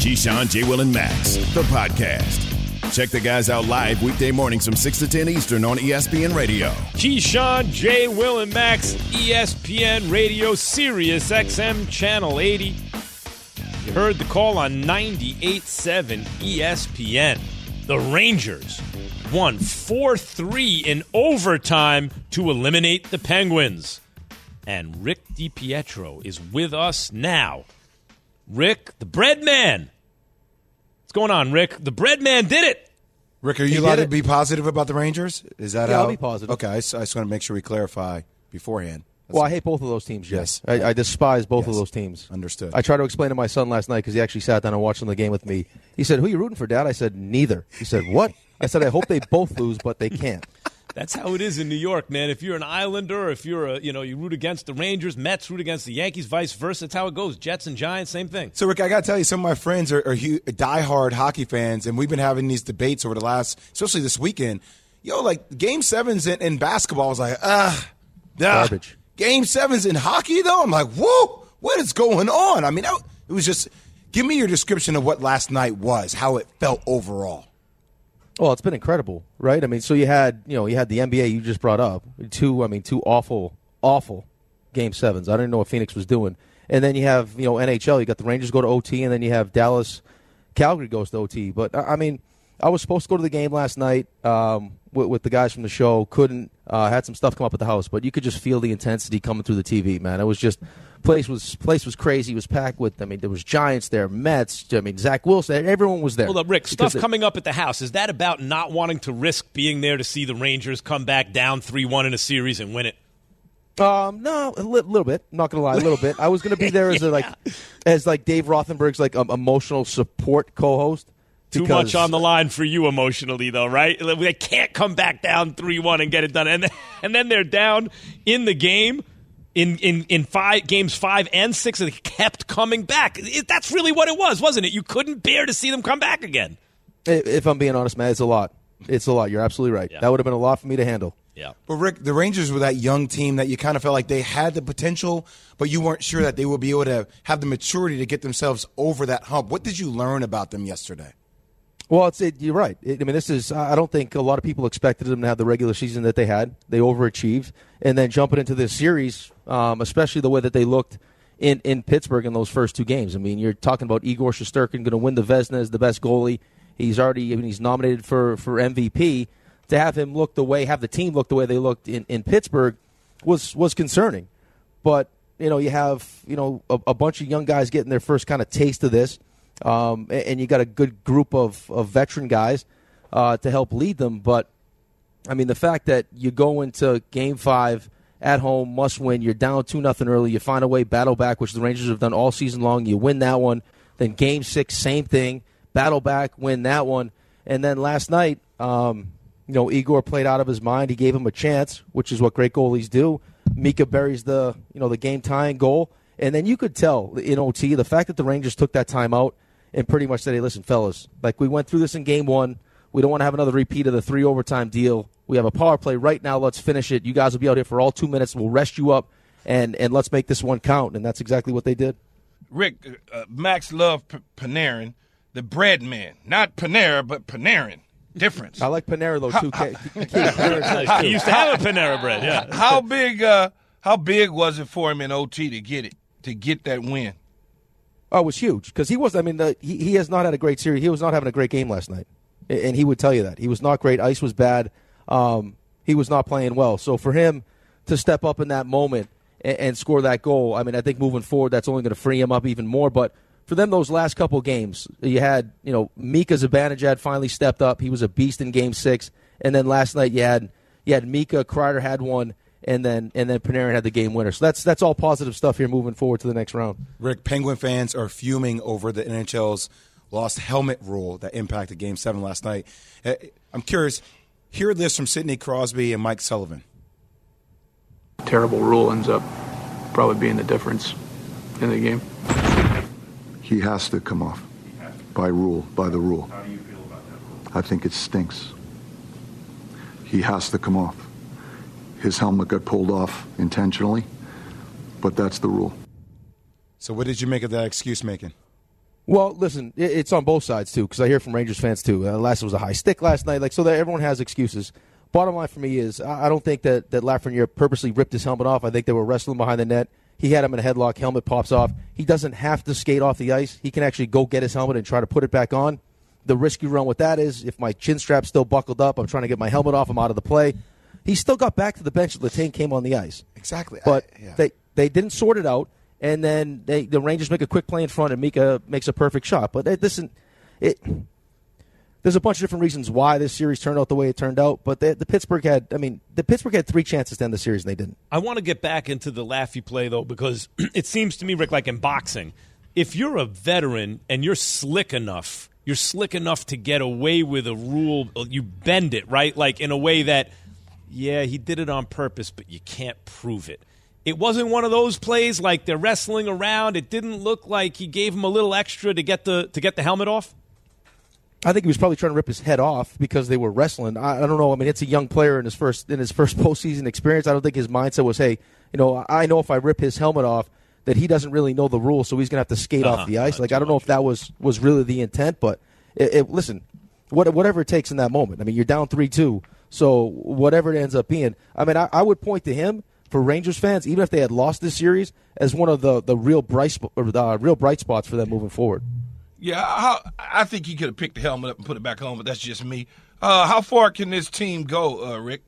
Keyshawn, J. Will, and Max, the podcast. Check the guys out live weekday mornings from 6 to 10 Eastern on ESPN Radio. Keyshawn, J. Will, and Max, ESPN Radio, Sirius XM Channel 80. You heard the call on 98.7 ESPN. The Rangers won 4 3 in overtime to eliminate the Penguins. And Rick DiPietro is with us now. Rick, the bread man. What's going on, Rick? The bread man did it. Rick, are you allowed to be positive about the Rangers? Is that Yeah, how? I'll be positive. Okay, I just, I just want to make sure we clarify beforehand. That's Well, I hate both of those teams. Yes. Yes, I, I despise both of those teams. Understood. I tried to explain to my son last night because he actually sat down and watched some of the game with me. He said, "Who are you rooting for, Dad?" I said, "Neither." He said, "What?" I said, "I hope they both lose, but they can't." That's how it is in New York, man. If you're an Islander, if you're a, you know, you root against the Rangers, Mets root against the Yankees, vice versa. That's how it goes. Jets and Giants, same thing. So, Rick, I got to tell you, some of my friends are, are hu- diehard hockey fans, and we've been having these debates over the last, especially this weekend. Yo, like game sevens in, in basketball, I was like, ah, Garbage. Game sevens in hockey, though, I'm like, whoa, what is going on? I mean, that- it was just. Give me your description of what last night was, how it felt overall. Well, it's been incredible, right? I mean, so you had you know you had the NBA you just brought up two. I mean, two awful, awful game sevens. I didn't know what Phoenix was doing, and then you have you know NHL. You got the Rangers go to OT, and then you have Dallas, Calgary goes to OT. But I mean, I was supposed to go to the game last night um, with, with the guys from the show. Couldn't. Uh, had some stuff come up at the house, but you could just feel the intensity coming through the TV. Man, it was just place was place was crazy. It was packed with. I mean, there was Giants there, Mets. I mean, Zach Wilson. Everyone was there. Hold up, Rick. Stuff coming up at the house. Is that about not wanting to risk being there to see the Rangers come back down 3 1 in a series and win it? Um, no, a li- little bit. Not gonna lie, a little bit. I was gonna be there as a, like, as like Dave Rothenberg's like um, emotional support co-host. Too much on the line for you emotionally, though, right? They can't come back down 3 1 and get it done. And then, and then they're down in the game. In, in, in five games five and six, and they kept coming back. It- that's really what it was, wasn't it? You couldn't bear to see them come back again. If I'm being honest, man, it's a lot. It's a lot. You're absolutely right. Yeah. That would have been a lot for me to handle. Yeah. But Rick, the Rangers were that young team that you kind of felt like they had the potential, but you weren't sure that they would be able to have the maturity to get themselves over that hump. What did you learn about them yesterday? Well, it's it, you're right. It, I mean, this is. I don't think a lot of people expected them to have the regular season that they had. They overachieved, and then jumping into this series, um, especially the way that they looked in, in Pittsburgh in those first two games. I mean, you're talking about Igor Shesterkin going to win the Vezina as the best goalie. He's already. I mean, he's nominated for for MVP. To have him look the way, have the team look the way they looked in, in Pittsburgh, was was concerning. But you know, you have you know a, a bunch of young guys getting their first kind of taste of this, um, and, you got a good group of, of veteran guys uh, to help lead them. But I mean, the fact that you go into Game Five at home, must win. You're down two nothing early. You find a way, battle back, which the Rangers have done all season long. You win that one. Then Game Six, same thing. Battle back, win that one. And then last night, um, you know, Igor played out of his mind. He gave him a chance, which is what great goalies do. Mika buries the you know the game tying goal, and then you could tell in OT the fact that the Rangers took that time out and pretty much said, "Hey, listen, fellas, like we went through this in game one. We don't want to have another repeat of the three overtime deal. We have a power play right now. Let's finish it. You guys will be out here for all two minutes. We'll rest you up, and and let's make this one count." And that's exactly what they did. Rick, uh, Max loved P- Panarin, the bread man. Not Panera, but Panarin. Difference. I like Panera though too. K- K- Panarin's nice, too. He used to have a Panera bread, yeah. how big uh how big was it for him in OT to get it? To get that win? Oh, it was huge because he was. I mean, the, he he has not had a great series. He was not having a great game last night, and he would tell you that he was not great. Ice was bad. Um, he was not playing well. So for him to step up in that moment and, and score that goal, I mean, I think moving forward, that's only going to free him up even more. But for them, those last couple games, you had you know Mika Zibanejad finally stepped up. He was a beast in Game Six, and then last night you had you had Mika Kreider had one. And then and then Panarin had the game winner. So that's that's all positive stuff here moving forward to the next round. Rick, Penguin fans are fuming over the NHL's lost helmet rule that impacted Game Seven last night. Uh, I'm curious. Hear this from Sidney Crosby and Mike Sullivan. Terrible rule ends up probably being the difference in the game. He has to come off by rule, by the rule. How do you feel about that? rule? I think it stinks. He has to come off. His helmet got pulled off intentionally, but that's the rule. So, what did you make of that excuse making? Well, listen, it's on both sides too, because I hear from Rangers fans too. Uh, last it was a high stick last night, like so that everyone has excuses. Bottom line for me is, I don't think that that Lafreniere purposely ripped his helmet off. I think they were wrestling behind the net. He had him in a headlock. Helmet pops off. He doesn't have to skate off the ice. He can actually go get his helmet and try to put it back on. The risk you run with that is if my chin strap's still buckled up, I'm trying to get my helmet off. I'm out of the play. He still got back to the bench. Letang came on the ice. Exactly, but I, yeah. they they didn't sort it out and then they, the Rangers make a quick play in front, and Mika makes a perfect shot. But it, listen, it there's a bunch of different reasons why this series turned out the way it turned out. But the, the Pittsburgh had, I mean, the Pittsburgh had three chances to end the series, and they didn't. I want to get back into the Laffy play though, because it seems to me, Rick, like in boxing, if you're a veteran and you're slick enough, you're slick enough to get away with a rule. You bend it right, like in a way that, yeah, he did it on purpose, but you can't prove it. It wasn't one of those plays like they're wrestling around. It didn't look like he gave him a little extra to get the to get the helmet off. I think he was probably trying to rip his head off because they were wrestling. I, I, don't know. I mean, it's a young player in his first in his first postseason experience. I don't think his mindset was, "Hey, you know, I know if I rip his helmet off, that he doesn't really know the rules, so he's going to have to skate uh-huh. off the ice." Like I don't know if that was was really the intent, but it, it, listen, what, whatever it takes in that moment. I mean, you're down three two, so whatever it ends up being. I mean, I, I would point to him for Rangers fans, even if they had lost this series, as one of the the real bright uh, real bright spots for them moving forward. Yeah, I, I think he could have picked the helmet up and put it back on, but that's just me. Uh, how far can this team go, uh, Rick?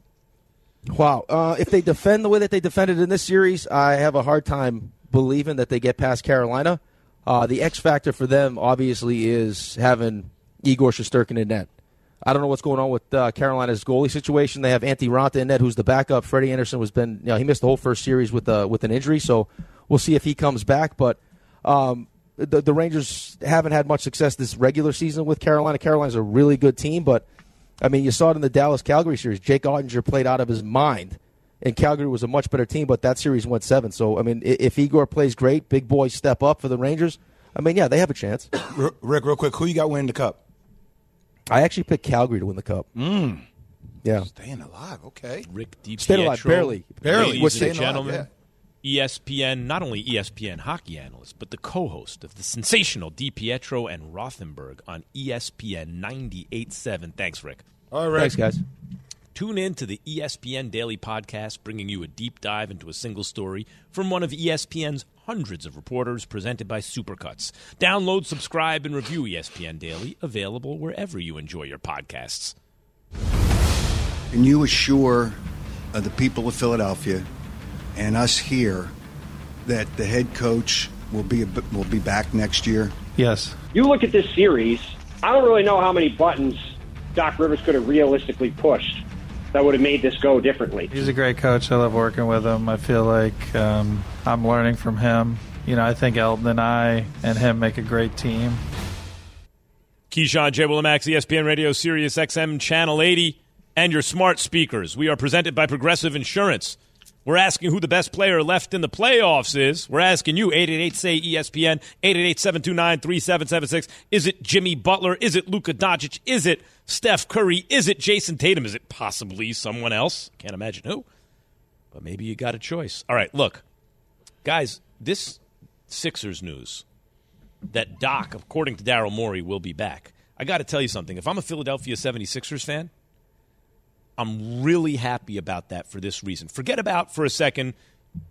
Wow, uh, if they defend the way that they defended in this series, I have a hard time believing that they get past Carolina. Uh, the X factor for them, obviously, is having Igor Shesterkin in net. I don't know what's going on with uh, Carolina's goalie situation. They have Antti Raanta in net, who's the backup. Freddie Andersen was been, you know, he missed the whole first series with uh, with an injury, so we'll see if he comes back. But um, the, the Rangers haven't had much success this regular season with Carolina. Carolina's a really good team, but I mean, you saw it in the Dallas Calgary series. Jake Oettinger played out of his mind, and Calgary was a much better team, but that series went seven. So I mean, if Igor plays great, big boys step up for the Rangers. I mean, yeah, they have a chance. Rick, real quick, who you got winning the cup? I actually picked Calgary to win the cup. Mm. Yeah. Staying alive. Okay. Rick DiPietro. Staying alive, barely. Barely. Ladies Staying and gentlemen, alive, ESPN, not only ESPN hockey analyst, but the co-host of the sensational DiPietro and Rothenberg on ESPN 98.7. Thanks, Rick. All right. Thanks, guys. Tune in to the ESPN Daily Podcast, bringing you a deep dive into a single story from one of ESPN's hundreds of reporters presented by Supercuts. Download, subscribe, and review ESPN Daily, available wherever you enjoy your podcasts. Can you assure uh, the people of Philadelphia and us here that the head coach will be a, will be back next year? Yes. You look at this series. I don't really know how many buttons Doc Rivers could have realistically pushed that would have made this go differently. He's a great coach. I love working with him. I feel like um, I'm learning from him. You know, I think Elton and I and him make a great team. Keyshawn J. Willimax, ESPN Radio, Sirius XM, Channel 80, and your smart speakers. We are presented by Progressive Insurance. We're asking who the best player left in the playoffs is. We're asking you, 888-SAY-ESPN, 888-729-3776. Is it Jimmy Butler? Is it Luka Doncic? Is it Steph Curry? Is it Jayson Tatum? Is it possibly someone else? Can't imagine who. But maybe you got a choice. All right, look. Guys, this Sixers news that Doc, according to Daryl Morey, will be back. I got to tell you something. If I'm a Philadelphia 76ers fan, I'm really happy about that for this reason. Forget about for a second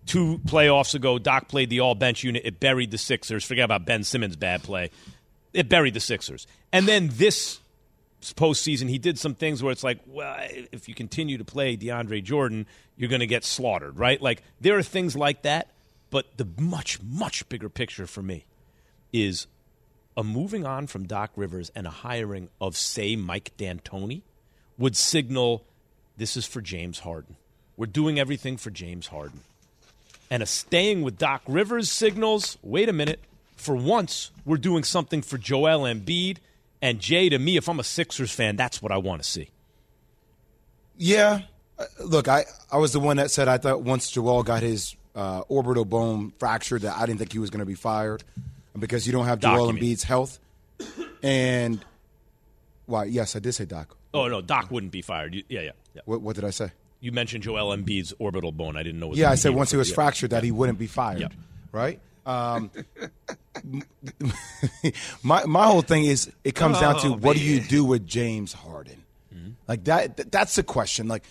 two playoffs ago, Doc played the all bench unit. It buried the Sixers. Forget about Ben Simmons' bad play. It buried the Sixers. And then this postseason, he did some things where it's like, well, if you continue to play DeAndre Jordan, you're going to get slaughtered, right? Like, there are things like that. But the much, much bigger picture for me is a moving on from Doc Rivers and a hiring of, say, Mike D'Antoni would signal this is for James Harden. we're doing everything for James Harden. And a staying with Doc Rivers signals, wait a minute, for once, we're doing something for Joel Embiid. And Jay, to me, if I'm a Sixers fan, that's what I want to see. Yeah. Uh, Look, I, I was the one that said I thought once Joel got his uh, orbital bone fractured that I didn't think he was going to be fired because you don't have Doc, Joel. Embiid's health. And why? Yes, I did say Doc. Oh, no, Doc wouldn't be fired. You, yeah, yeah, yeah. What, what did I say? You mentioned Joel Embiid's orbital bone. I didn't know. What Yeah, I said once he was. fractured that he wouldn't be fired. Yep. Right? Um, my my whole thing is it comes down to Oh, what do you do with James Harden? Like that th- that's the question. Like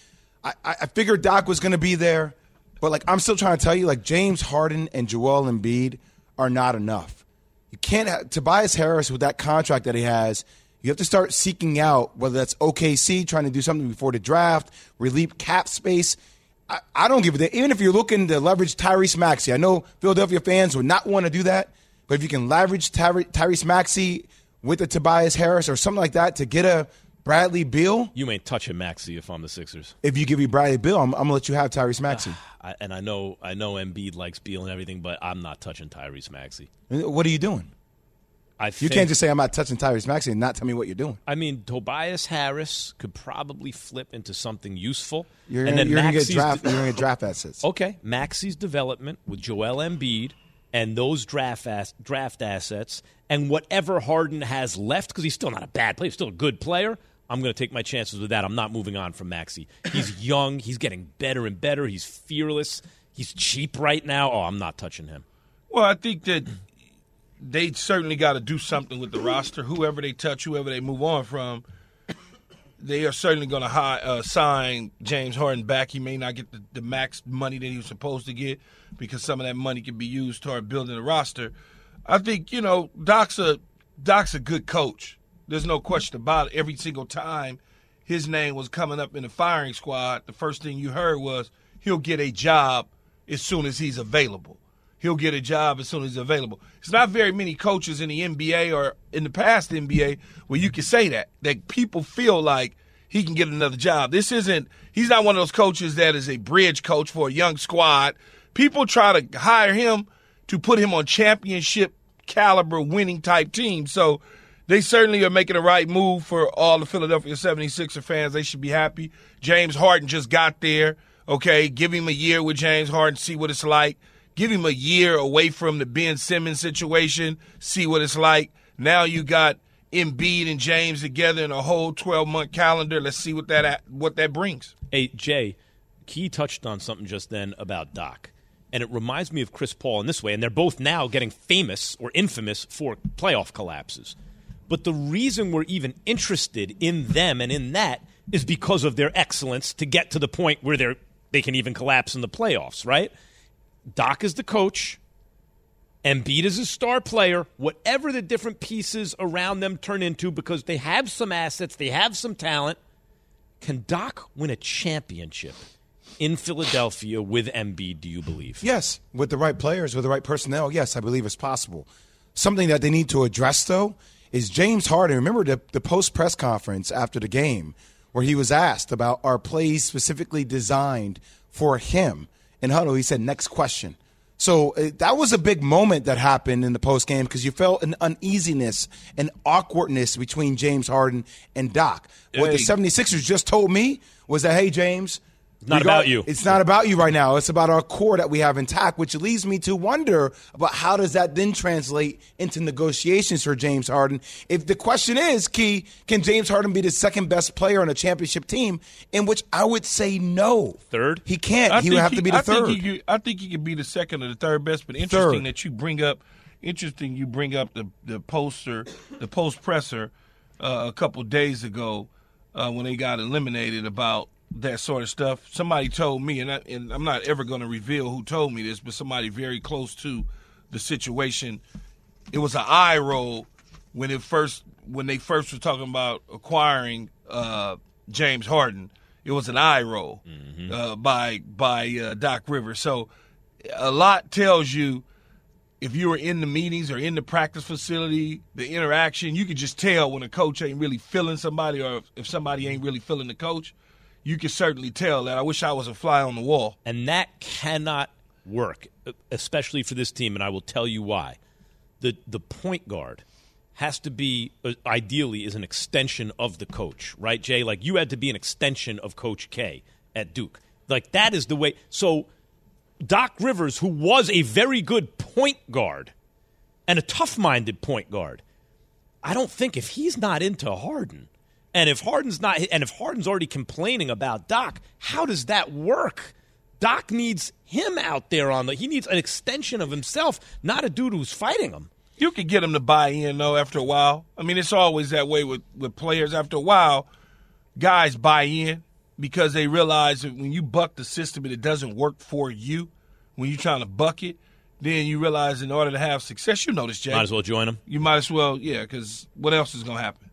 I, I I figured Doc was going to be there, but like I'm still trying to tell you like James Harden and Joel Embiid are not enough. You can't have Tobias Harris with that contract that he has. You have to start seeking out whether that's OKC trying to do something before the draft, relieve cap space. I, I don't give a damn. Even if you're looking to leverage Tyrese Maxey, I know Philadelphia fans would not want to do that, but if you can leverage Tyre- Tyrese Maxey with a Tobias Harris or something like that to get a Bradley Beal, You ain't touching Maxey if I'm the Sixers. if you give me Bradley Beal, I'm, I'm gonna let you have Tyrese ah, Maxey. I, and I know I know Embiid likes Beal and everything, but I'm not touching Tyrese Maxey. what are you doing? I You think, can't just say I'm not touching Tyrese Maxey and not tell me what you're doing. I mean, Tobias Harris could probably flip into something useful. You're and gonna, then you're gonna get draft. de- You're gonna get draft assets. okay, Maxey's development with Joel Embiid and those draft ass, draft assets and whatever Harden has left because he's still not a bad player, he's still a good player. I'm going to take my chances with that. I'm not moving on from Maxi. He's young. He's getting better and better. He's fearless. He's cheap right now. Oh, I'm not touching him. Well, I think that they certainly got to do something with the roster. Whoever they touch, whoever they move on from, they are certainly going to uh, sign James Harden back. He may not get the, the max money that he was supposed to get because some of that money can be used toward building the roster. I think you know Doc's a Doc's a good coach. There's no question about it. Every single time his name was coming up in the firing squad, the first thing you heard was he'll get a job as soon as he's available. He'll get a job as soon as he's available. It's not very many coaches in the NBA or in the past NBA where you can say that that people feel like he can get another job. This isn't. He's not one of those coaches that is a bridge coach for a young squad. People try to hire him to put him on championship caliber winning type teams. So they certainly are making the right move for all the Philadelphia 76er fans. They should be happy. James Harden just got there. Okay, give him a year with James Harden, see what it's like. Give him a year away from the Ben Simmons situation, see what it's like. Now you got Embiid and James together in a whole 12 month calendar. Let's see what that what that brings. Hey, Jay, Key touched on something just then about Doc. And it reminds me of Chris Paul in this way. And they're both now getting famous or infamous for playoff collapses. But the reason we're even interested in them and in that is because of their excellence to get to the point where they're, they can even collapse in the playoffs, right? Doc is the coach. Embiid is a star player. Whatever the different pieces around them turn into, because they have some assets, they have some talent. Can Doc win a championship in Philadelphia with Embiid, do you believe? Yes, with the right players, with the right personnel, yes, I believe it's possible. Something that they need to address, though, is James Harden. Remember the, the post press conference after the game where he was asked about our plays specifically designed for him. In huddle, he said, next question. So uh, that was a big moment that happened in the post game because you felt an uneasiness and awkwardness between James Harden and Doc. What the 76ers just told me was that, hey, James, Not about you. It's not about you right now. It's about our core that we have intact, which leads me to wonder about how does that then translate into negotiations for James Harden. If the question is, Key, can James Harden be the second best player on a championship team? In which I would say no. Third? He can't. I he would think have to be the I third. Think he could, I think he could be the second or the third best. But interesting Third. that you bring up. Interesting you bring up the the poster, the post presser, uh, a couple days ago uh, when they got eliminated about that sort of stuff. Somebody told me, and, I, and I'm not ever going to reveal who told me this, but somebody very close to the situation. It was an eye roll when it first when they first were talking about acquiring uh, James Harden. It was an eye roll uh, by by uh, Doc Rivers. So a lot tells you if you were in the meetings or in the practice facility, the interaction, you could just tell when a coach ain't really feeling somebody or if somebody ain't really feeling the coach. You can certainly tell that. I wish I was a fly on the wall. And that cannot work, especially for this team, and I will tell you why. The the point guard has to be uh, ideally is an extension of the coach, right, Jay? Like you had to be an extension of Coach K at Duke. Like that is the way. So Doc Rivers, who was a very good point guard and a tough-minded point guard, I don't think if he's not into Harden, and if Harden's not, and if Harden's already complaining about Doc, how does that work? Doc needs him out there on the. He needs an extension of himself, not a dude who's fighting him. You could get him to buy in though after a while. I mean, it's always that way with with players. After a while, guys buy in because they realize that when you buck the system and it doesn't work for you, when you're trying to buck it, then you realize in order to have success, you know this, Jay. Might as well join them. You might as well, yeah, because what else is going to happen?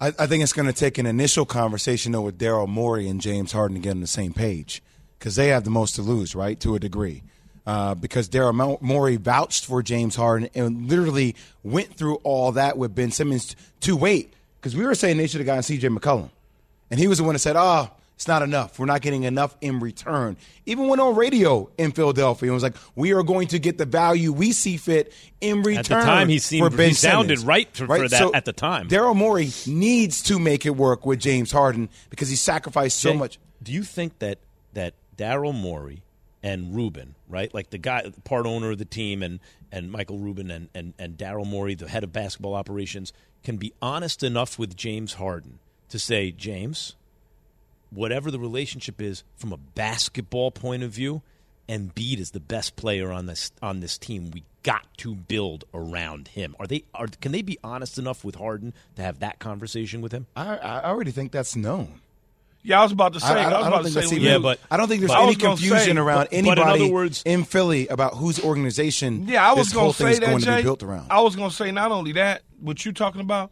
I, I think it's going to take an initial conversation though with Daryl Morey and James Harden to get on the same page because they have the most to lose, right, to a degree. Uh, because Daryl Morey vouched for James Harden and literally went through all that with Ben Simmons to wait because we were saying they should have gotten C.J. McCollum, and he was the one that said, "Oh, it's not enough. We're not getting enough in return." Even went on radio in Philadelphia and was like, "We are going to get the value we see fit in return." At the time, he seemed he sounded Simmons. right for, for that So at the time. Daryl Morey needs to make it work with James Harden because he sacrificed so Jay, much. Do you think that that Daryl Morey and Rubin, right, like the guy, part owner of the team, and and Michael Rubin and and, and Daryl Morey, the head of basketball operations, can be honest enough with James Harden to say, James, whatever the relationship is from a basketball point of view, Embiid is the best player on this on this team. We got to build around him. Are they? Are can they be honest enough with Harden to have that conversation with him? I, I already think that's known. Yeah, I was about to say. I, I, I was I about don't to think say. that's when even, you- but- I don't think there's any confusion say, around but- but in anybody other words- in Philly about whose organization Yeah, I was this going to thing say that, going Jay. to be built around. I was going to say not only that, what you're talking about,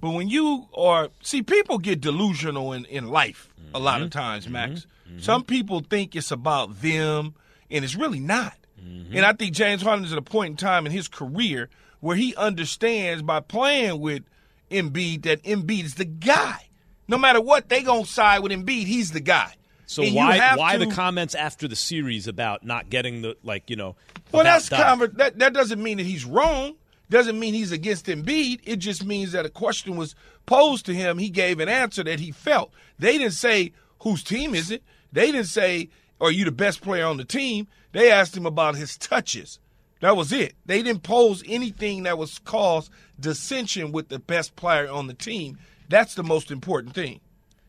but when you are see, people get delusional in in life a lot Mm-hmm. of times, Max. Some people think it's about them, and it's really not. Mm-hmm. And I think James Harden is at a point in time in his career where he understands by playing with Embiid that Embiid is the guy. No matter what, they gonna side with Embiid. He's the guy. So And why why to- the comments after the series about not getting the like you know? Well, that's conver- that. That doesn't mean that he's wrong. Doesn't mean he's against Embiid. It just means that a question was posed to him. He gave an answer that he felt. They didn't say whose team is it. They didn't say are you the best player on the team. They asked him about his touches. That was it. They didn't pose anything that was cause dissension with the best player on the team. That's the most important thing.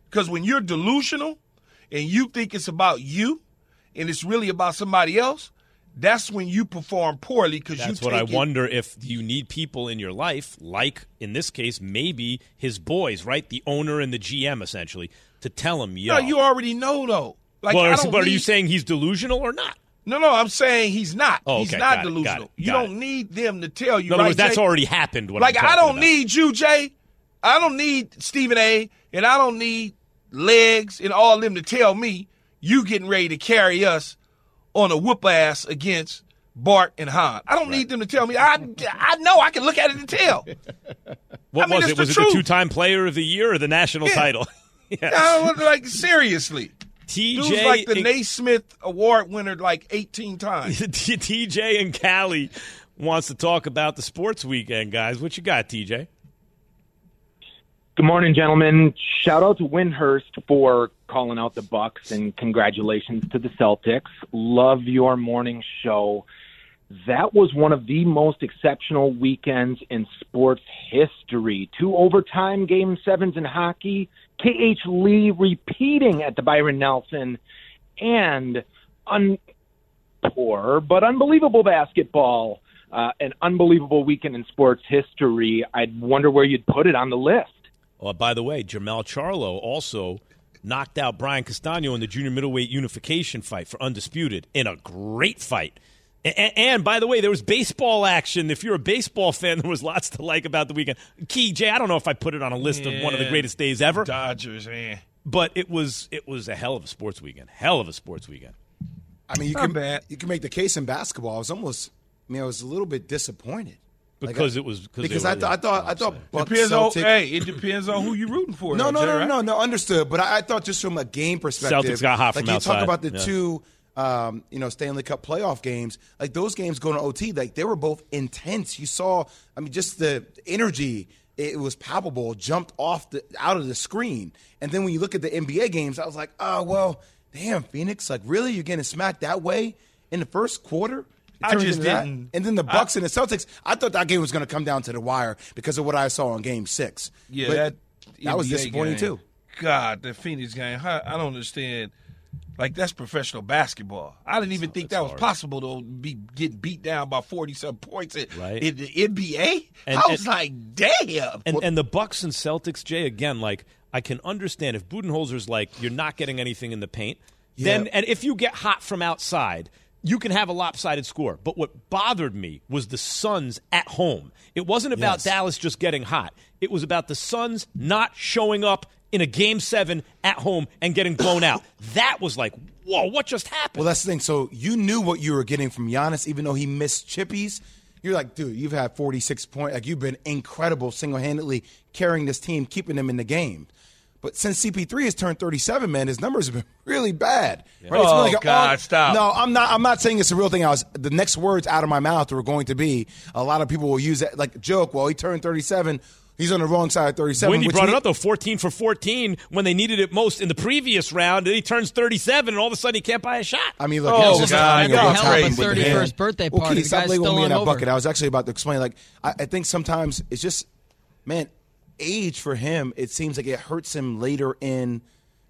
Because when you're delusional and you think it's about you and it's really about somebody else, that's when you perform poorly because you That's what I it- wonder if you need people in your life, like in this case, maybe his boys, right? The owner and the GM, essentially, to tell him, yo. No, you already know though. Like, well, I is- don't but are you saying he's delusional or not? No, no, I'm saying he's not. Oh, he's not got it, got delusional. it, you don't need them to tell you. In other right, words, that's Jay? already happened. What like I don't about. need you, Jay. I don't need Stephen A. and I don't need legs and all them to tell me you getting ready to carry us on a whoop ass against Bart and Han. I don't need them to tell me. I I know I can look at it and tell. What I mean, was it? the Was it the two-time Player of the Year or the national Yeah. title? yes. I was like seriously. Dude's TJ like the and- Naismith Award winner like 18 times. TJ and Callie wants to talk about the sports weekend, guys. What you got, TJ? Good morning, gentlemen. Shout out to Windhorst for calling out the Bucks, and congratulations to the Celtics. Love your morning show. That was one of the most exceptional weekends in sports history. Two overtime game sevens in hockey, KH Lee repeating at the Byron Nelson, and un- poor but unbelievable basketball. Uh, an unbelievable weekend in sports history. I'd wonder where you'd put it on the list. Oh, by the way, Jermell Charlo also knocked out Brian Castano in the junior middleweight unification fight for undisputed in a great fight. And, and by the way, there was baseball action. If you're a baseball fan, there was lots to like about the weekend. Key Jay, I don't know if I put it on a list of one of the greatest days ever, Dodgers, man. but it was it was a hell of a sports weekend. Hell of a sports weekend. I mean, you Not can bad. you can make the case in basketball. I was almost, I mean, I was a little bit disappointed Like, because I- it was because, I thought I thought I thought Bucks Depends on hey, it depends on who you're rooting for. No, though, no, no, no, no. Understood, but I, I thought just from a game perspective, Celtics got hot like from you outside. talk about the Yeah. two, um, you know, Stanley Cup playoff games. Like those games going to OT, like they were both intense. You saw, I mean, just the energy. It was palpable, jumped off the out of the screen, and then when you look at the NBA games, I was like, oh well, damn, Phoenix, like really, you're getting smacked that way in the first quarter. It I just didn't- And then the I- Bucks and the Celtics. I thought that game was going to come down to the wire because of what I saw in Game Six. Yeah, But that that was disappointing game, too. God, the Phoenix game. I, I don't understand. Like that's professional basketball. I didn't even think that was possible to be getting beat down by forty some points in, Right. in the NBA. And- I was and- like, damn. And and the Bucks and Celtics, Jay, again, like I can understand if Budenholzer's like you're not getting anything in the paint, then and if you get hot from outside, you can have a lopsided score. But what bothered me was the Suns at home. It wasn't about Yes. Dallas just getting hot. It was about the Suns not showing up in a game seven at home and getting blown out. That was like, whoa, what just happened? Well, that's the thing. So you knew what you were getting from Giannis, even though he missed chippies. You're like, dude, you've had 46 points. Like you've been incredible, single handedly carrying this team, keeping them in the game. But since CP3 has turned 37, man, his numbers have been really bad. Right? Oh, been an God, oh, stop. No, I'm not. I'm not saying it's a real thing. I was the next words out of my mouth were going to be. A lot of people will use that like joke. Well, he turned 37. He's on the wrong side of 37. When which brought me- it up though, 14 for 14 when they needed it most in the previous round. And he turns 37, and all of a sudden he can't buy a shot. I mean, look, Oh, it's just God, timing of what's hell of a with the 31st man. birthday Well, party. Keith, The stop guy's labeling still me in that hungover. bucket. I was actually about to explain. Like, I, I think sometimes it's just, man, age for him. It seems like it hurts him later in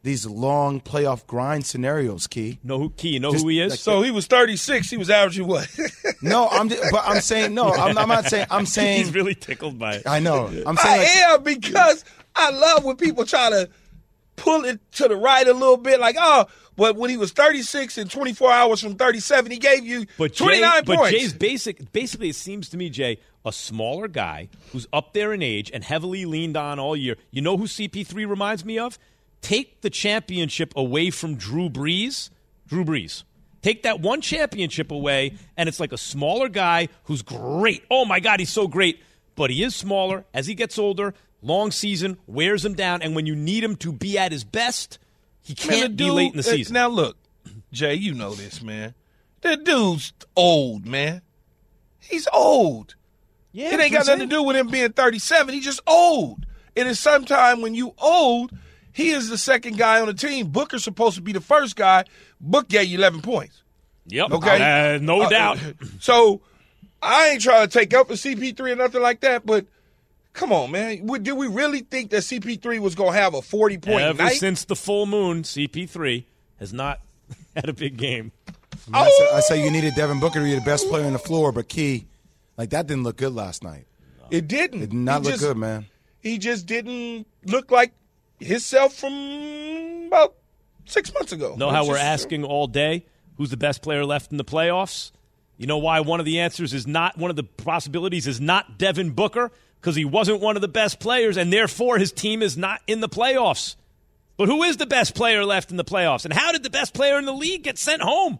these long playoff grind scenarios. Key. know who Key? You know Just who he is? like- so he was thirty six. He was averaging what? No, I'm. Just, but I'm saying no. I'm, I'm not saying. I'm saying. He's really tickled by it. I know. I'm I saying. Like, am because I love when people try to pull it to the right a little bit. Like, oh, but when he was 36 and 24 hours from 37, he gave you But 29 Jay, but points. Jay's basic, basically, it seems to me, Jay, a smaller guy who's up there in age and heavily leaned on all year. You know who CP3 reminds me of? Take the championship away from Drew Brees. Drew Brees. Take that one championship away, and it's like a smaller guy who's great. Oh my God, he's so great. But he is smaller as he gets older. Long season wears him down, and when you need him to be at his best, he can't the be late in the uh, season. Now look, Jay, you know this, man. That dude's old, man. He's old. Yeah, it ain't got nothing to do with him being 37. He's just old. And it's sometime when you old, he is the second guy on the team. Booker's supposed to be the first guy. Book gave you 11 points. Yep. Okay. Uh, no Uh, doubt. So I ain't trying to take up for CP3 or nothing like that, but come on, man. Would- Did we really think that CP3 was going to have a 40 point Ever night? since the full moon, CP3 has not had a big game. I, mean, I, say, I say you needed Devin Booker to be the best player on the floor, but Key, like that didn't look good last night. it didn't. It did not He look just- good, man. He just didn't look like himself from about six months ago. Know how we're just- asking all day who's the best player left in the playoffs? You know why one of the answers is not one of the possibilities is not Devin Booker because he wasn't one of the best players and therefore his team is not in the playoffs. But who is the best player left in the playoffs? And how did the best player in the league get sent home?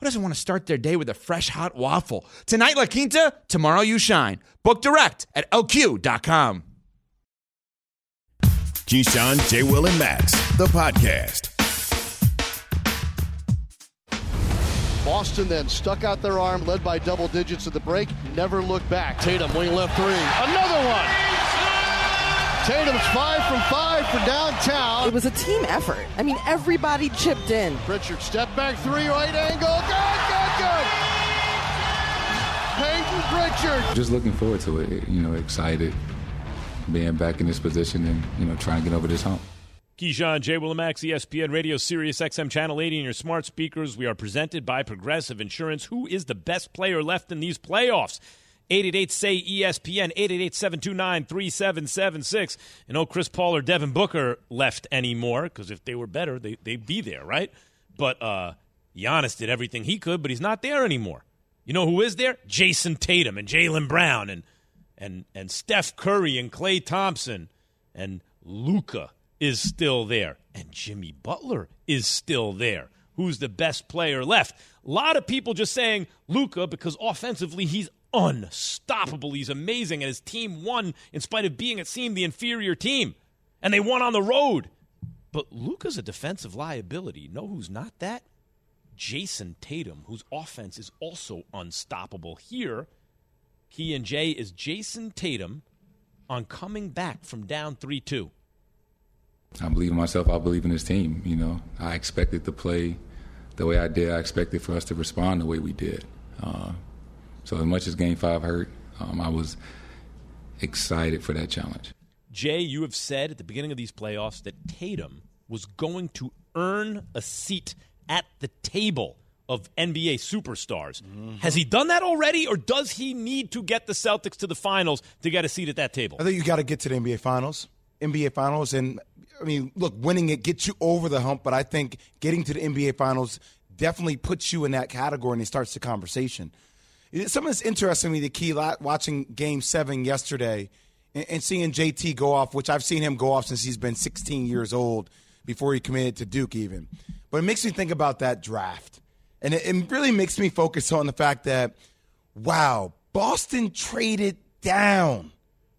who doesn't want to start their day with a fresh hot waffle? Tonight, La Quinta, tomorrow, you shine. Book direct at lq.com. Keyshawn, J. Will, and Max, the podcast. Boston then stuck out their arm, led by double digits at the break, never looked back. Tatum, wing left three. Another one! Tatum's five from five for downtown. It was a team effort. I mean, everybody chipped in. Pritchard step back three, right angle. Good, good, good. Payton Pritchard. Just looking forward to it. You know, excited being back in this position and you know trying to get over this hump. Keyshawn, J. Willimax, ESPN Radio, Sirius XM Channel 80, and your smart speakers. We are presented by Progressive Insurance. Who is the best player left in these playoffs? 888 say ESPN, 888 729 3776. And no Chris Paul or Devin Booker left anymore because if they were better, they, they'd be there, right? But uh, Giannis did everything he could, but he's not there anymore. You know who is there? Jayson Tatum and Jaylen Brown and, and, and Steph Curry and Klay Thompson and Luka is still there. And Jimmy Butler is still there. Who's the best player left? A lot of people just saying Luka because offensively he's unstoppable. He's amazing, and his team won in spite of being, it seemed, the inferior team. And they won on the road. But Luka's a defensive liability. Know who's not that? Jayson Tatum, whose offense is also unstoppable. Here, Key and Jay is Jayson Tatum on coming back from down 3 2. I believe in myself. I believe in this team. You know, I expected to play the way I did. I expected for us to respond the way we did. Uh, so as much as Game Five hurt, um, I was excited for that challenge. Jay, you have said at the beginning of these playoffs that Tatum was going to earn a seat at the table of NBA superstars. Mm-hmm. Has he done that already, or does he need to get the Celtics to the finals to get a seat at that table? I think you got to get to the NBA finals. NBA finals, and I mean, look, winning it gets you over the hump, but I think getting to the NBA finals definitely puts you in that category and it starts the conversation. Something that's interesting to me, the key watching Game Seven yesterday and, seeing JT go off, which I've seen him go off since he's been 16 years old, before he committed to Duke, even. But it makes me think about that draft, and it, it really makes me focus on the fact that, wow, Boston traded down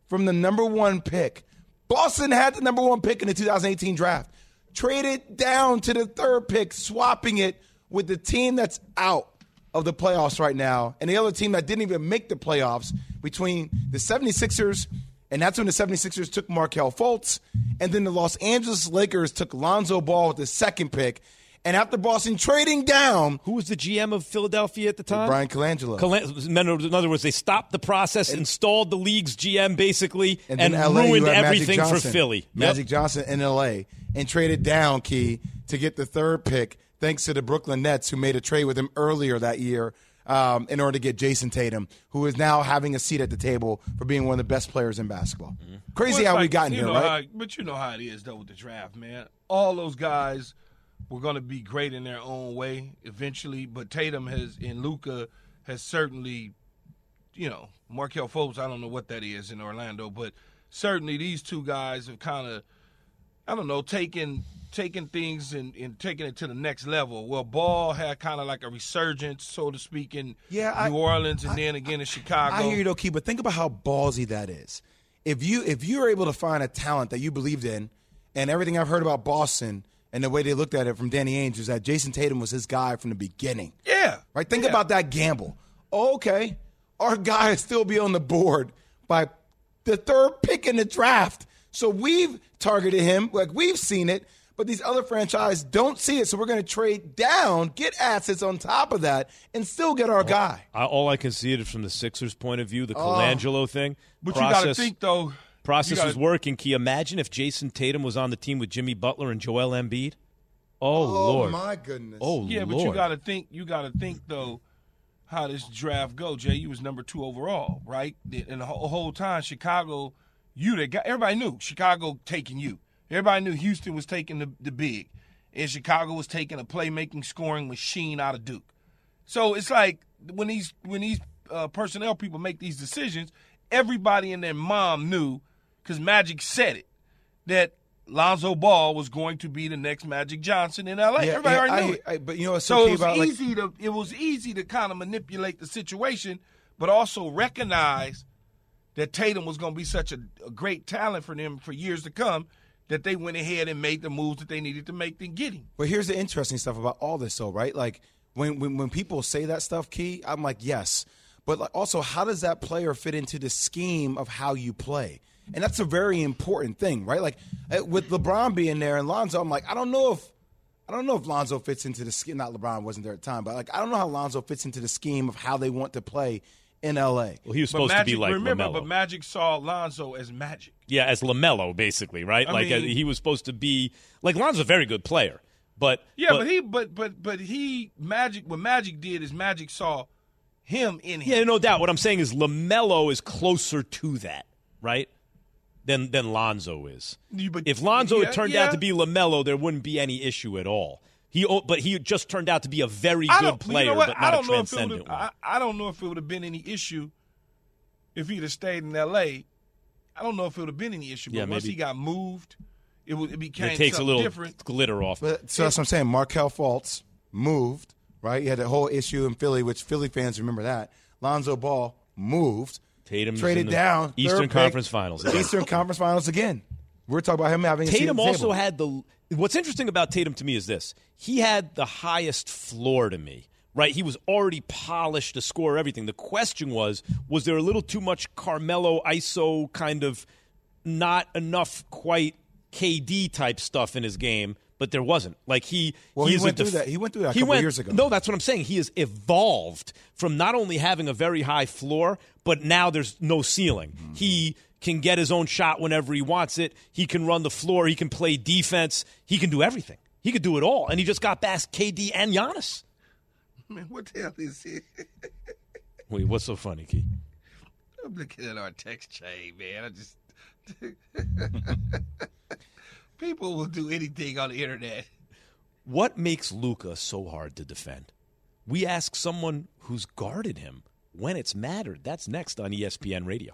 from the number one pick. Boston had the number one pick in the 2018 draft, traded down to the third pick, swapping it with the team that's out of the playoffs right now, and the other team that didn't even make the playoffs between the 76ers, and that's when the 76ers took Markelle Fultz, and then the Los Angeles Lakers took Lonzo Ball with the second pick. And after Boston trading down, who was the GM of Philadelphia at the time? Bryan Colangelo. in other words, they stopped the process, and, installed the league's GM basically, and, and ruined everything for Philly. Magic yep. Johnson in LA, and traded down Key to get the third pick thanks to the Brooklyn Nets, who made a trade with him earlier that year um, in order to get Jayson Tatum, who is now having a seat at the table for being one of the best players in basketball. Mm-hmm. Crazy well, how like, we got here, right? How, but you know how it is, though, with the draft, man. All those guys were going to be great in their own way eventually, but Tatum has, and Luka has certainly, you know, Markelle Fultz, I don't know what that is in Orlando, but certainly these two guys have kind of, I don't know, taken – taking things and, and taking it to the next level. Well, Ball had kind of like a resurgence, so to speak, in yeah, New I, Orleans and I, then again in Chicago. I hear you, though, Key, but think about how ballsy that is. If you if you're able to find a talent that you believed in, and everything I've heard about Boston and the way they looked at it from Danny Ainge is that Jayson Tatum was his guy from the beginning. Yeah. Right? Think yeah. about that gamble. okay, our guy still be on the board by the third pick in the draft. So we've targeted him, like we've seen it but these other franchises don't see it. So we're going to trade down, get assets on top of that, and still get our guy. All I can see it is from the Sixers' point of view, the oh. Colangelo thing. But process, you got to think though. Process gotta, is working. Can you imagine if Jayson Tatum was on the team with Jimmy Butler and Joel Embiid? Oh, oh Lord! my goodness! Oh yeah, Lord. but you got to think. You got to think though. How this draft go? Jay, you was number two overall, right? And the whole, whole time, Chicago, you that got everybody knew Chicago taking you. Everybody knew Houston was taking the, the big, and Chicago was taking a playmaking, scoring machine out of Duke. So it's like when these when these uh, personnel people make these decisions, everybody and their mom knew because Magic said it that Lonzo Ball was going to be the next Magic Johnson in LA. Yeah, Everybody already knew I, it. I, but you know, so it was easy like- to it was easy to kind of manipulate the situation, but also recognize that Tatum was going to be such a, a, great talent for them for years to come that they went ahead and made the moves that they needed to make to get him. But here's the interesting stuff about all this, though, right? Like when when, when people say that stuff, Key, I'm like, yes. But like also, how does that player fit into the scheme of how you play? and that's a very important thing, right? Like uh, with LeBron being there and Lonzo, I'm like, I don't know if I don't know if Lonzo fits into the scheme. Not LeBron wasn't there at the time, but like I don't know how Lonzo fits into the scheme of how they want to play in LA. Well, he was supposed Magic, to be like remember, LaMelo. but Magic saw Lonzo as Magic. Yeah, as Lamelo, basically, right? I like uh, mean- he was supposed to be like Lonzo's a very good player, but Yeah, but, he, but but but he Magic. What Magic did is Magic saw him in him. yeah, no doubt. What I'm saying is Lamelo is closer to that, right? Than than Lonzo is. But- if Lonzo yeah, had turned yeah. out to be Lamelo, there wouldn't be any issue at all. He, but he just turned out to be a very good player, you know but not a don't know transcendent one. I, I don't know if it would have been any issue if he'd have stayed in L.A. I don't know if it would have been any issue. But Yeah, once maybe. he got moved, it, was, it became it takes a little different. glitter off. But, so that's what I'm saying. Markelle Fultz moved, right? He had that whole issue in Philly, which Philly fans remember that. Lonzo Ball moved. Tatum's traded in the down. Eastern third pick. Conference Finals again. Eastern Conference Finals again. We're talking about him having a Tatum also table. had the. What's interesting about Tatum to me is this: he had the highest floor to me. Right, he was already polished to score everything. The question was, was there a little too much Carmelo ISO kind of not enough quite KD type stuff in his game? But there wasn't. Like he, Well, he he went a through that- he went through that a he couple went- years ago. No, that's what I'm saying. He has evolved from not only having a very high floor, but now there's no ceiling. Mm-hmm. He can get his own shot whenever he wants it. He can run the floor. He can play defense. He can do everything. He could do it all. And he just got past KD and Giannis. Man, what the hell is it? Wait, what's so funny, Key? I'm looking at our text chain, man. I just people will do anything on the internet. What makes Luka so hard to defend? We ask someone who's guarded him when it's mattered. That's next on ESPN Radio.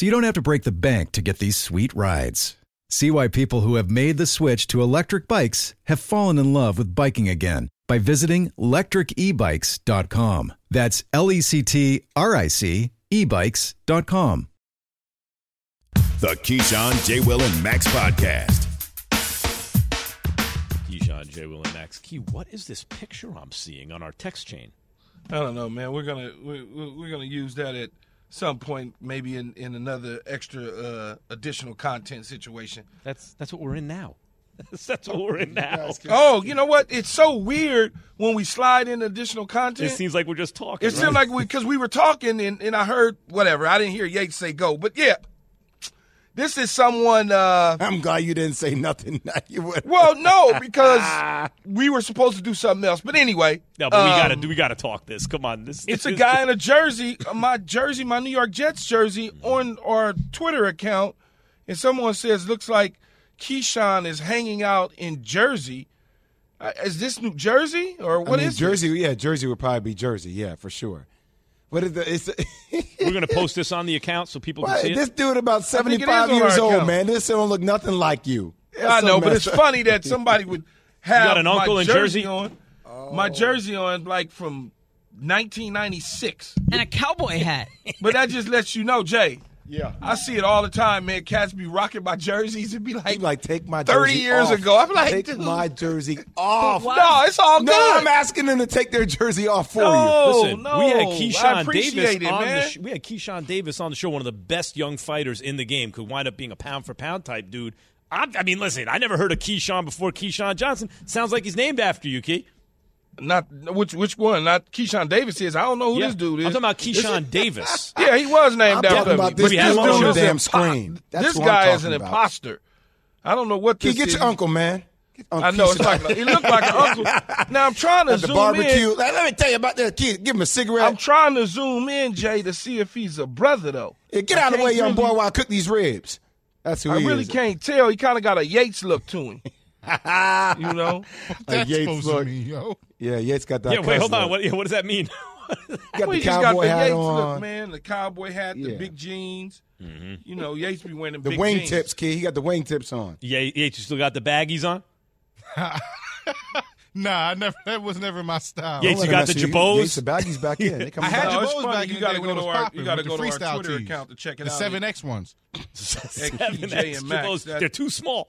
so you don't have to break the bank to get these sweet rides. See why people who have made the switch to electric bikes have fallen in love with biking again by visiting lectricebikes.com. That's L E C T R I C ebikes.com. The Keyshawn, J. Will, and Max podcast. Keyshawn, J. Will, and Max. Key, what is this picture I'm seeing on our text chain? I don't know, man. We're gonna we're, we're gonna use that at some point, maybe in, in another extra uh, additional content situation. That's that's what we're in now. that's what we're in now. Oh, you know what? It's so weird when we slide in additional content. It seems like we're just talking. It seemed right? like we because we were talking and, and I heard whatever. I didn't hear Yates say go, but yeah, this is someone. Uh, I'm glad you didn't say nothing. you would. well, no, because we were supposed to do something else. But anyway, No, but we um, gotta do. we gotta talk this. Come on, this. It's a this- guy in a jersey, uh, my jersey, my New York Jets jersey, on our Twitter account, and someone says looks like Keyshawn is hanging out in Jersey. Uh, is this New Jersey or what I is mean, this? Jersey? Yeah, Jersey would probably be Jersey. Yeah, for sure. What is the? It's, We're gonna post this on the account so people can What? see it. This dude about I think it is 75 on years our old, account. man. This don't look nothing like you. I That's know, so but it's up. funny that somebody would have got an uncle my in jersey Jersey? on, my oh. jersey on like from 1996, and a cowboy hat. but that just lets you know, Jay. Yeah. I see it all the time, man. Cats be rocking my jerseys and be like, He'd like take my 30 jersey years off. ago. I'm like, take dude. my jersey off. No, it's all No, good. I'm asking them to take their jersey off for No. you. Listen, no, we had I Keyshawn appreciate Davis it, on the man. sh- we had Keyshawn Davis on the show, one of the best young fighters in the game, could wind up being a pound for pound type dude. I, I mean, listen, I never heard of Keyshawn before Keyshawn Johnson. Sounds like he's named after you, Key. Not which which one? Not Keyshawn Davis is. I don't know who Yeah. this dude is. I'm talking about Keyshawn Davis. Yeah, he was named I'm after talking me. about But this dude dude on the is damn screen. That's this guy is an about. imposter. I don't know what this get is. your uncle, man. Uncle I know it's like he looked like an uncle. Now I'm trying to At the zoom barbecue. in. Like, let me tell you about that kid. Give him a cigarette. I'm trying to zoom in, Jay, to see if he's a brother though. Yeah, get I out of the way, young boy, while I cook these ribs. That's who I he really is. can't tell. He kind of got a Yates look to him. you know, A Yates look. yo. Yeah, Yates got that. Yeah, wait, cuss hold on. What, yeah, what does that mean? Got Well, the he just got cowboy the hat Yates on. look, man. The cowboy hat, the Yeah. big jeans. Mm-hmm. You know, Yates be wearing The big wing jeans. tips, kid. He got the wing tips on. Yeah, Yates, you still got the baggies on? Nah, I never. That was never my style. Yates, you got the Jabos? Yates, the baggies back in. They come I had No, Jabos funny. back You in gotta go to our- popping you gotta go to our Twitter tees. account to check it out. the seven X ones. Seven X Max. Jabos. They're too small.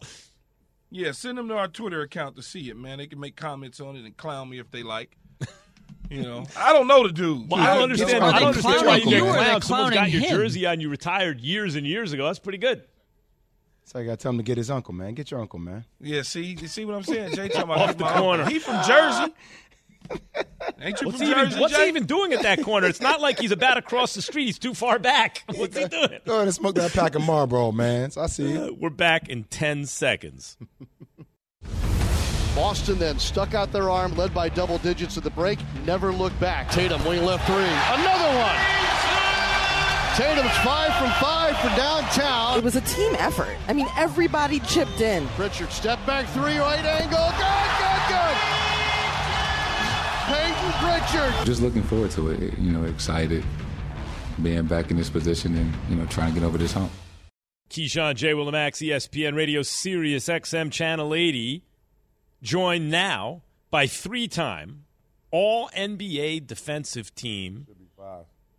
Yeah, send them to our Twitter account to see it, man. They can make comments on it and clown me if they like. You know, I don't know the dude. Well, I don't understand. I don't understand why you Get get your clowned. Someone's got your jersey on. You retired years and years ago. That's pretty good. So I got to tell him to get his uncle, man. Get your uncle, man. Yeah, see, you see what I'm saying? Jay talking Off the my uncle. corner. He from Jersey. Ain't you What's, he even, what's he even doing at that corner? It's not like he's about across the street. He's too far back. What's he doing? Go ahead and smoke that pack of Marlboro, man. So I see you. We're back in 10 seconds. Boston then stuck out their arm, led by double digits at the break, never looked back. Tatum, wing left three. Another one! Tatum's five from five for downtown. It was a team effort. I mean, everybody chipped in. Pritchard, step back three, right angle. Good, good, good. Payton Pritchard. Just looking forward to it. You know, excited being back in this position and you know trying to get over this hump. Keyshawn J. Willimax, ESPN Radio, Sirius XM Channel 80, joined now by three-time All NBA defensive team.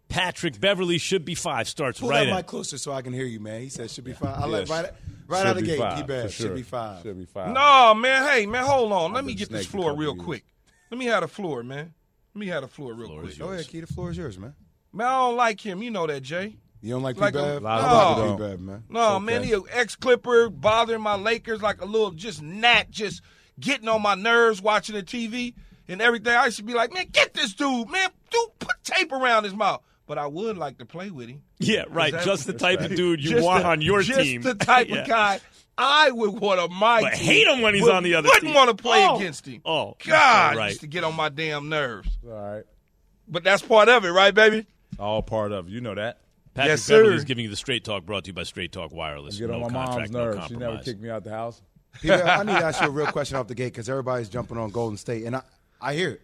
Patrick Beverley should be five. Starts Pull right that mic closer so I can hear you, man. He said should be five. I Yes. like right, right out of the gate. five, He bad. sure. Should be five. Should be five. No, man. Hey, man, hold on. Let I've me get this floor real years. quick. Let me have the floor, man. Let me have the floor real quick. Go ahead, Key. The floor is yours, man. Man, I don't like him. You know that, Jay. You don't like Like a- P-Bev? A I lot of like people P-Bev, man. No, Okay. man, he an ex-Clipper bothering my Lakers like a little just gnat, just getting on my nerves watching the TV and everything. I used to be like, man, get this dude, man, dude, put tape around his mouth. But I would like to play with him. Yeah, right. Is that- Just the type of dude you Just want the- on your team. just team. the type Yeah. of guy I would want on my But team. hate him when he's Would- on the other side. Wouldn't team. want to play Oh. against him. Oh, God, right. just to get on my damn nerves. All right. But that's part of it, right, baby? All part of it. You know that. Patrick Yes, Beverley sir. is giving you the straight talk brought to you by Straight Talk Wireless. Get no on my mom's contract, no nerves. She never kicked me out the house. P-Bev, I need to ask you a real question off the gate because everybody's jumping on Golden State, and I, I hear it.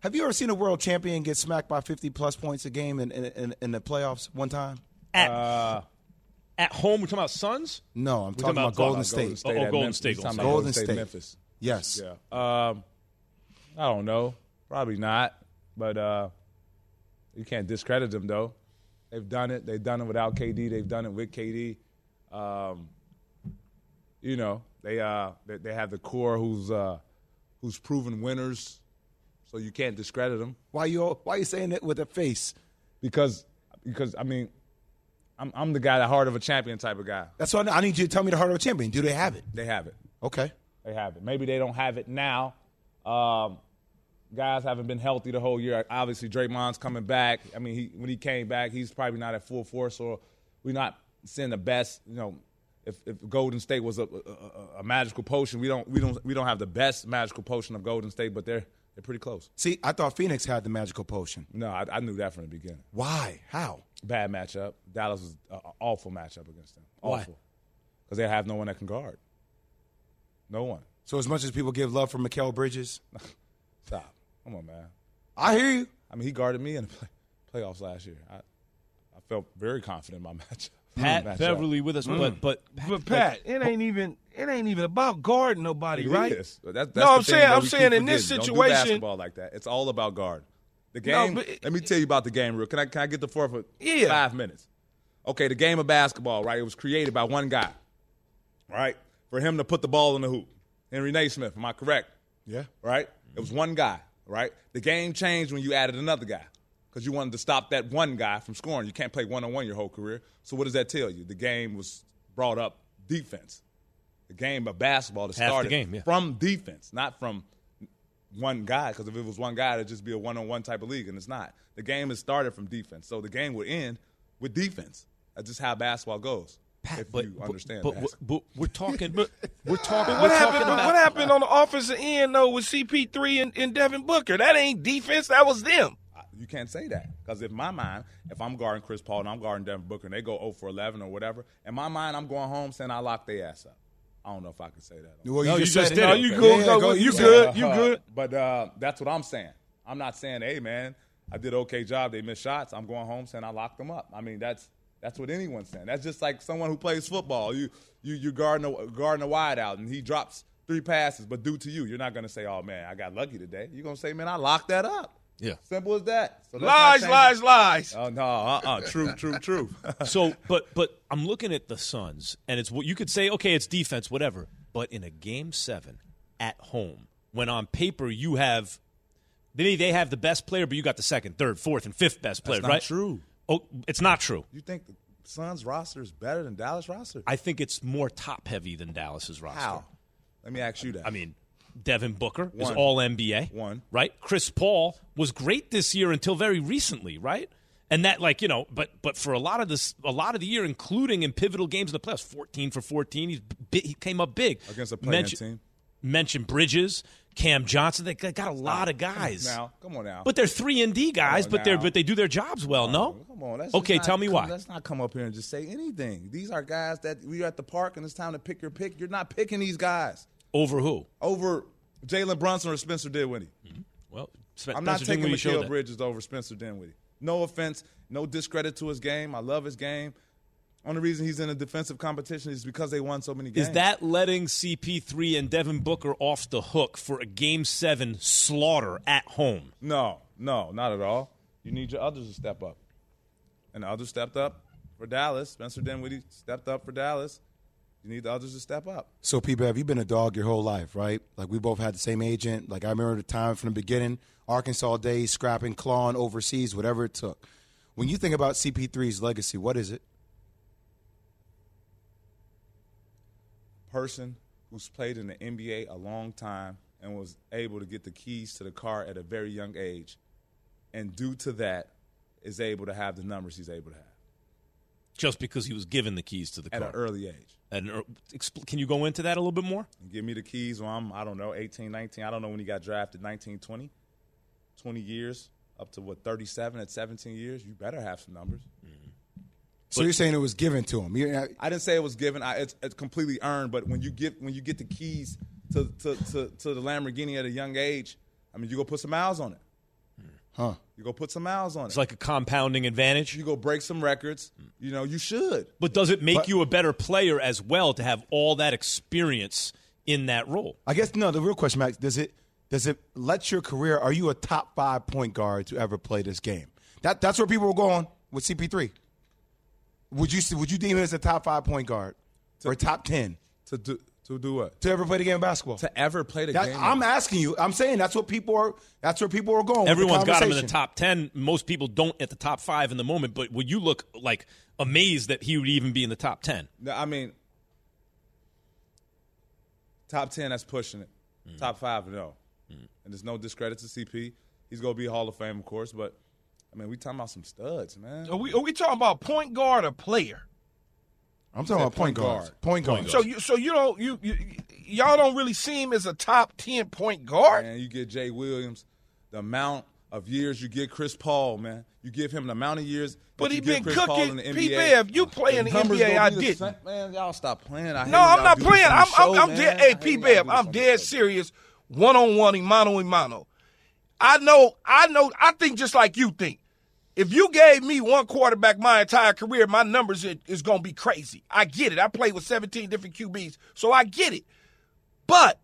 Have you ever seen a world champion get smacked by 50 plus points a game in, in, in, in the playoffs one time? At, Uh, at home, we're talking about Suns? No, I'm We're talking about Golden State. Golden State. Oh, at Golden Memphis. State, He's Golden State. Golden State, Memphis. Yes. Yeah. Um, I don't know. Probably not. But uh, you can't discredit them though. They've done it. They've done it without KD. They've done it with KD. Um, you know, they uh they, they have the core who's uh who's proven winners. So you can't discredit them Why you Why you saying it with a face? because because I mean, I'm I'm the guy, the heart of a champion type of guy. That's what I, I need you to tell me the heart of a champion. Do they have it? They have it. Okay. They have it. Maybe they don't have it now. Um, guys haven't been healthy the whole year. Obviously, Draymond's coming back. I mean, he, when he came back, he's probably not at full force, or we're not seeing the best. You know, if, if Golden State was a, a, a, a magical potion, we don't we don't we don't have the best magical potion of Golden State, but they're they're pretty close. See, I thought Phoenix had the magical potion. No, I, I knew that from the beginning. Why? How? Bad matchup. Dallas was an awful matchup against them. Why? Awful. Because they have no one that can guard. No one. So as much as people give love for Mikal Bridges, Stop. Come on, man. I hear you. I mean, he guarded me in the play, playoffs last year. I, I felt very confident in my matchup. Pat matchup. Beverley with us, but mm. but But Pat, it ain't even it ain't even about guarding nobody, It right? is. That- that's no, I'm saying I'm saying in this forgetting. Don't do situation, basketball like that. It's all about guard. The No, game. but- let me tell you about the game, real. Can I can I get the floor for Yeah. five minutes? Okay, the game of basketball, right? It was created by one guy, right? For him to put the ball in the hoop. Henry Naismith. Am I correct? Yeah. Right. It was one guy, right? The game changed when you added another guy because you wanted to stop that one guy from scoring. You can't play one on one your whole career. So what does that tell you? The game was brought up defense. The game of basketball that Half the started game, yeah. from defense, not from one guy. Because if it was one guy, it'd just be a one-on-one type of league, and it's not. The game has started from defense, so the game would end with defense. That's just how basketball goes. if but, you understand but, that. but, but we're talking. we're talking. But we're what happened? talking about, what happened on the offensive end though with CP3 and, and Devin Booker? That ain't defense. That was them. You can't say that because if my mind, if I'm guarding Chris Paul and I'm guarding Devin Booker and they go 0 for 11 or whatever, in my mind, I'm going home saying I locked their ass up. I don't know if I can say that. Well, you No, just you said just it. did No, it. you Okay. good. Yeah, Go- go- you you said good. You Uh, good. But uh, that's what I'm saying. I'm not saying, hey man, I did an okay job. They missed shots. I'm going home saying I locked them up. I mean, that's that's what anyone's saying. That's just like someone who plays football. You you you guarding a, guarding a wide out and he drops three passes, but due to you, you're not going to say, oh man, I got lucky today. You're going to say, man, I locked that up. Yeah. Simple as that. So Lies, lies, lies. Oh no, uh, uh true, true, true. so, but but I'm looking at the Suns, and it's what you could say. Okay, it's defense, whatever. But in a game seven at home, when on paper you have they they have the best player, but you got the second, third, fourth, and fifth best player, That's not right? true. Oh, it's not true. You think the Suns roster is better than Dallas roster? I think it's more top heavy than Dallas's roster. How? Let me ask you that. I mean, Devin Booker is all NBA. One. Right? Chris Paul was great this year until very recently, right? And that like, you know, but but for a lot of this a lot of the year including in pivotal games in the playoffs, 14 for 14, he's he came up big. Against a playing Mention- team. Mention Bridges, Cam Johnson, they got a lot of guys. Now, come on now. But they're 3 and D guys, but they're but they do their jobs well, no? Come on, let's Okay, tell not me come- why. Let's not come up here and just say anything. These are guys that we are at the park and it's time to pick your pick. You're not picking these guys Over who? over Jalen Brunson or Spencer Dinwiddie. Mm-hmm. Well, Spen- I'm not Spencer taking Mikal. Bridges over Spencer Dinwiddie. No offense, no discredit to his game. I love his game. Only reason he's in a defensive competition is because they won so many games. Is that letting CP3 and Devin Booker off the hook for a game 7 slaughter at home? No, no, not at all. You need your others to step up. And the others stepped up for Dallas. Spencer Dinwiddie stepped up for Dallas. You need the others to step up. So, P. Bev, you've been a dog your whole life, right? Like we both had the same agent. Like I remember the time from the beginning, Arkansas days, scrapping, clawing overseas, whatever it took. When you think about CP3's legacy, what is it? Person who's played in the NBA a long time and was able to get the keys to the car at a very young age, and due to that, is able to have the numbers he's able to have Just because he was given the keys to the car at an early age. At an ear- expl- can you go into that a little bit more? Give me the keys when I'm, I don't know, 18, 19. I don't know when he got drafted, 19, 20. 20 years, up to what, 37 at 17 years. You better have some numbers. Mm-hmm. So you're saying it was given to him? You- uh, I didn't say it was given. I, it's, it's completely earned. But when you get when you get the keys to, to, to, to the Lamborghini at a young age, I mean, you go put some miles on it. Huh? You go put some miles on it. It's like a compounding advantage. You go break some records. You know, you should. But does it make But- you a better player as well to have all that experience in that role? I guess no. The real question, Max, does it does it let your career? Are you a top five point guard to ever play this game? That that's where people were going with CP3. Would you would you deem him as a top five point guard or top ten To do to do what? to ever play the game of basketball? To ever play the That- game. I'm asking you. I'm saying that's what people are. That's where people are going. with the Everyone's got him in the top 10. Most people don't at the top five in the moment, but would you look like amazed that he would even be in the top 10? No, I mean, top ten. That's pushing it. Mm. Top five, no. And there's no discredit to CP. He's gonna be Hall of Fame, of course. But I mean, we talking about some studs, man. Are we, are we talking about point guard or player? I'm talking about point guards. Point guards. So you so you don't you, you y'all don't really see him as a top ten point guard. Man, you get Jay Williams, the amount of years you get Chris Paul, man. You give him the amount of years. But he you been Chris cooking. in the P. NBA. Bev, you play in the NBA, I didn't. Man, y'all stop playing. I no, I'm not playing. I'm show, I'm, I'm dead. I Hey, hate P. when y'all Bev, I'm dead serious. One on one, mano a mano. I know. I know. I think just like you think. If you gave me one quarterback my entire career, my numbers is, is going to be crazy. I get it. I played with 17 different QBs, so I get it. But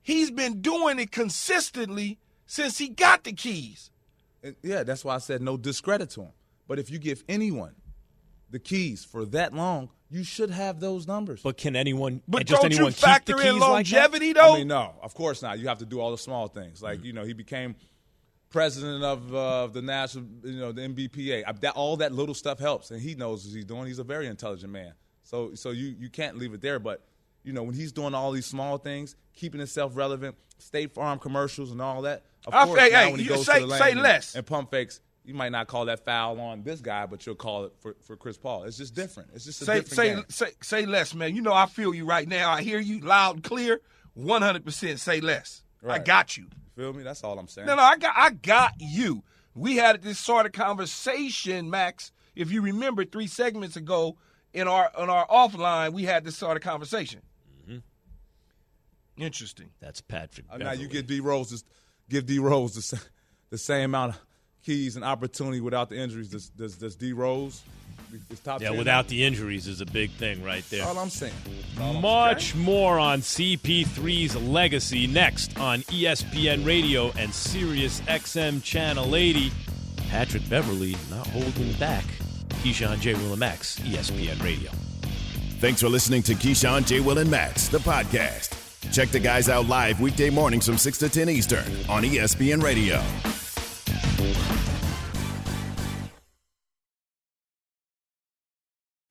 he's been doing it consistently since he got the keys. Yeah, that's why I said no discredit to him. But if you give anyone the keys for that long, you should have those numbers. But can anyone, But just don't you factor in keys like longevity, though? I mean, no, of course not. You have to do all the small things. Like Mm-hmm. you know, he became president of uh, the national, you know, the NBPA. I, that, all that little stuff helps, and he knows what he's doing. He's a very intelligent man. So, so you you can't leave it there. But you know, when he's doing all these small things, keeping himself relevant, State Farm commercials and all that. Of I course, say, now hey, when he you goes say- to the lane and- less. and pump fakes, you might not call that foul on this guy, but you'll call it for, for Chris Paul. It's just different. It's just a Say different say, say say less, man. You know I feel you right now. I hear you loud and clear. One hundred percent. Say less. I got you. Feel me? That's all I'm saying. No, no, I got I got you. We had this sort of conversation, Max. If you remember three segments ago in our on our offline, we had this sort of conversation. Interesting. That's Patrick. Uh, now you get D Rose, just give D Rose the, the same amount of keys and opportunity without the injuries. Does does, does D Rose? Is top Yeah, 10 without the injuries is a big thing right there. All I'm saying. All I'm Much more on CP3's legacy next on ESPN Radio and Sirius XM Channel 80. Patrick Beverley not holding back. Keyshawn J. Willimax, ESPN Radio. Thanks for listening to Keyshawn, J. Will, and Max, the podcast. Check the guys out live weekday mornings from 6 to 10 Eastern on ESPN Radio.